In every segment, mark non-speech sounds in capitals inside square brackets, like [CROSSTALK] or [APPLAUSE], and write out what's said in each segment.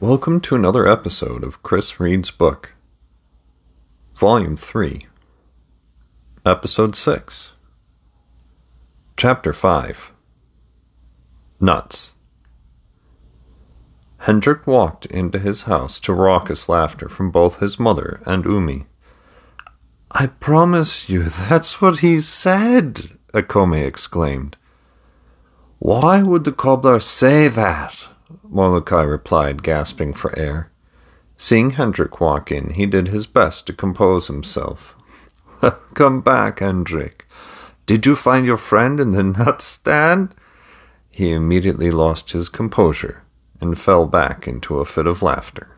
Welcome to another episode of Chris Reads Book, Volume 3, Episode 6, Chapter 5 Nuts. Hendrik walked into his house to raucous laughter from both his mother and Umi. I promise you that's what he said, Akome exclaimed. Why would the cobbler say that? Molokai replied, gasping for air. Seeing Hendrik walk in, he did his best to compose himself. [LAUGHS] Come back, Hendrik. Did you find your friend in the [LAUGHS] nut stand? He immediately lost his composure and fell back into a fit of laughter.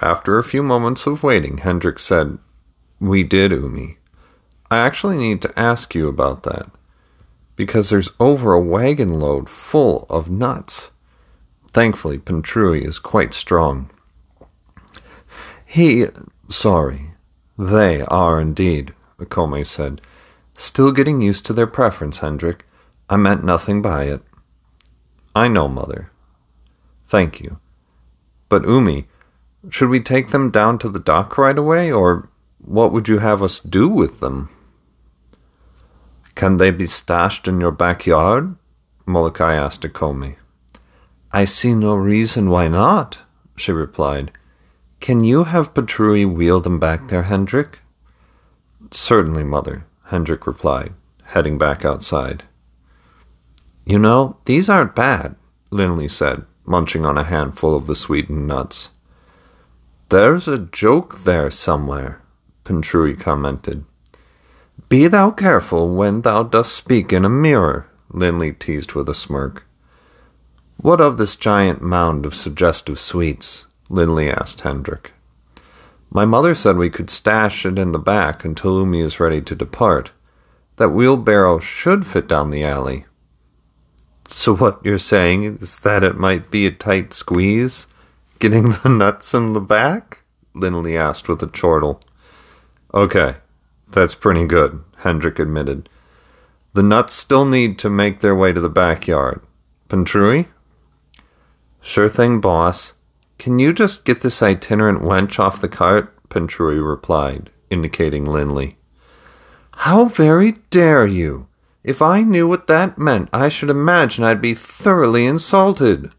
After a few moments of waiting, Hendrik said, We did, Umi. I actually need to ask you about that, because there's over a wagon load full of nuts. Thankfully, Pentrui is quite strong. He, sorry, they are indeed, Akome said. Still getting used to their preference, Hendrik. I meant nothing by it. I know, mother. Thank you. But, Umi, should we take them down to the dock right away, or what would you have us do with them? Can they be stashed in your backyard? Molokai asked Akome. I see no reason why not, she replied. Can you have Pentrui wheel them back there, Hendrik? Certainly, mother, Hendrik replied, heading back outside. You know, these aren't bad, Linley said, munching on a handful of the sweetened nuts. There's a joke there somewhere, Pentrui commented. Be thou careful when thou dost speak in a mirror, Linley teased with a smirk. What of this giant mound of suggestive sweets? Linley asked Hendrik. My mother said we could stash it in the back until Umi is ready to depart. That wheelbarrow should fit down the alley. So what you're saying is that it might be a tight squeeze, getting the [LAUGHS] nuts in the back? Linley asked with a chortle. Okay, that's pretty good, Hendrik admitted. The nuts still need to make their way to the backyard. Pentrui? Sure thing, boss. Can you just get this itinerant wench off the cart? Pentrui replied, indicating Linley. How very dare you! If I knew what that meant, I should imagine I'd be thoroughly insulted,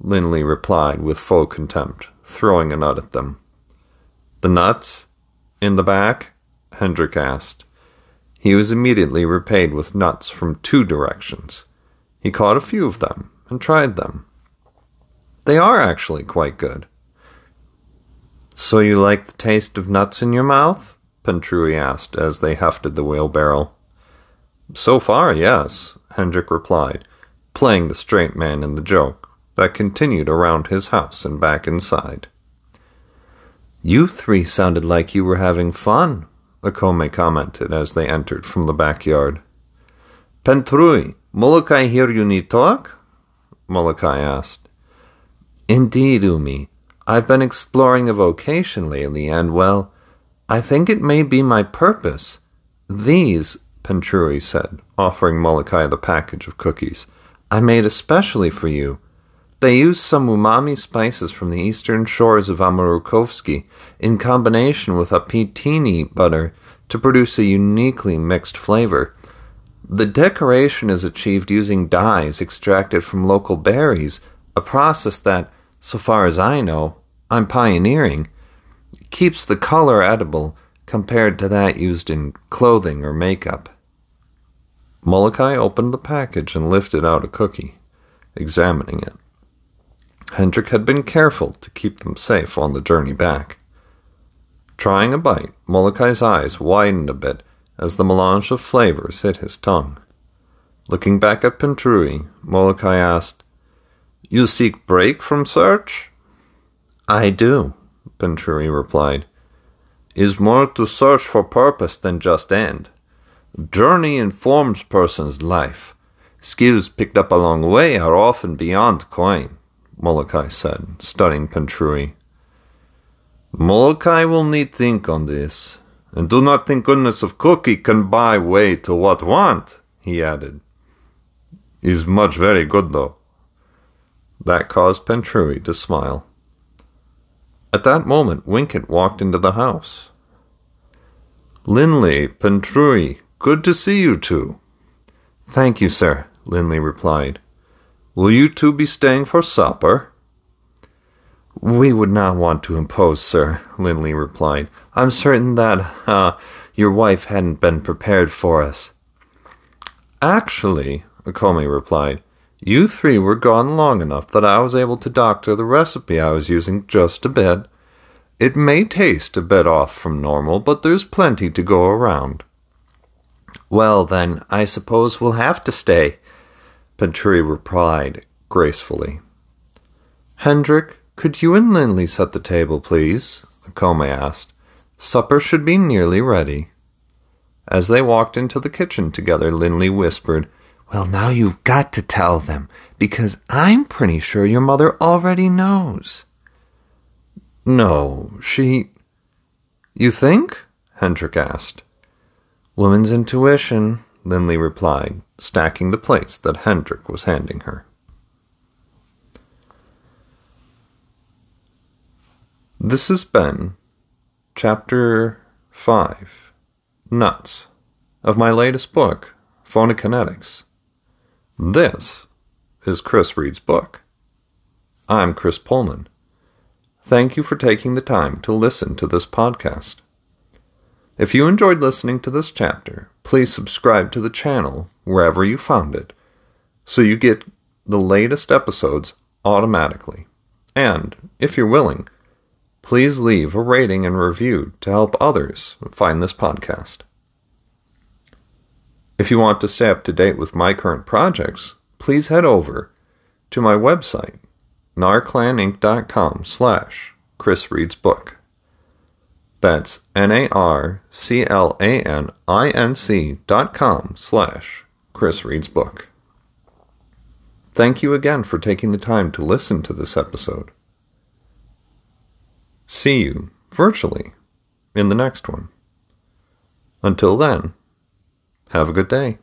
Linley replied with faux contempt, throwing a nut at them. The nuts? In the back? Hendrik asked. He was immediately repaid with nuts from two directions. He caught a few of them and tried them. They are actually quite good. So you like the taste of nuts in your mouth? Pentrui asked as they hefted the wheelbarrow. So far, yes, Hendrik replied, playing the straight man in the joke that continued around his house and back inside. You three sounded like you were having fun, Akome commented as they entered from the backyard. Pentrui, Molokai hear you need talk? Molokai asked. Indeed, Umi. I've been exploring a vocation lately, and, well, I think it may be my purpose. These, Pentrui said, offering Molokai the package of cookies, I made especially for you. They use some umami spices from the eastern shores of Amurukovsky in combination with a pitini butter to produce a uniquely mixed flavor. The decoration is achieved using dyes extracted from local berries, a process that, so far as I know, I'm pioneering, keeps the color edible compared to that used in clothing or makeup. Molokai opened the package and lifted out a cookie, examining it. Hendrik had been careful to keep them safe on the journey back. Trying a bite, Molokai's eyes widened a bit as the melange of flavors hit his tongue. Looking back at Pentrui, Molokai asked, you seek break from search? I do, Pentrui replied. Is more to search for purpose than just end. Journey informs person's life. Skills picked up along the way are often beyond coin, Molokai said, studying Pentrui. Molokai will need think on this, and do not think goodness of cookie can buy way to what want, he added. Is much very good though. That caused Pentrui to smile. At that moment, Winkett walked into the house. Linley, Pentrui, good to see you two. Thank you, sir, Linley replied. Will you two be staying for supper? We would not want to impose, sir, Linley replied. I'm certain that, uh, your wife hadn't been prepared for us. Actually, Comey replied, you three were gone long enough that I was able to doctor the recipe I was using just a bit. It may taste a bit off from normal, but there's plenty to go around. Well, then, I suppose we'll have to stay, Pentrui replied gracefully. Hendrik, could you and Linley set the table, please? Comey asked. Supper should be nearly ready. As they walked into the kitchen together, Linley whispered, Well, now you've got to tell them, because I'm pretty sure your mother already knows. No, she. You think? Hendrik asked. Woman's intuition, Linley replied, stacking the plates that Hendrik was handing her. This has been Chapter 5 Nuts of my latest book, Phonokinetics. This is Chris Reads Book. I'm Chris Pullman. Thank you for taking the time to listen to this podcast. If you enjoyed listening to this chapter, please subscribe to the channel wherever you found it so you get the latest episodes automatically. And, if you're willing, please leave a rating and review to help others find this podcast. If you want to stay up to date with my current projects, please head over to my website, narclaninc.com slash Chris Reads Book. That's N-A-R-C-L-A-N-I-N-C dot com slash Chris Reads Book. Thank you again for taking the time to listen to this episode. See you, virtually, in the next one. Until then, have a good day.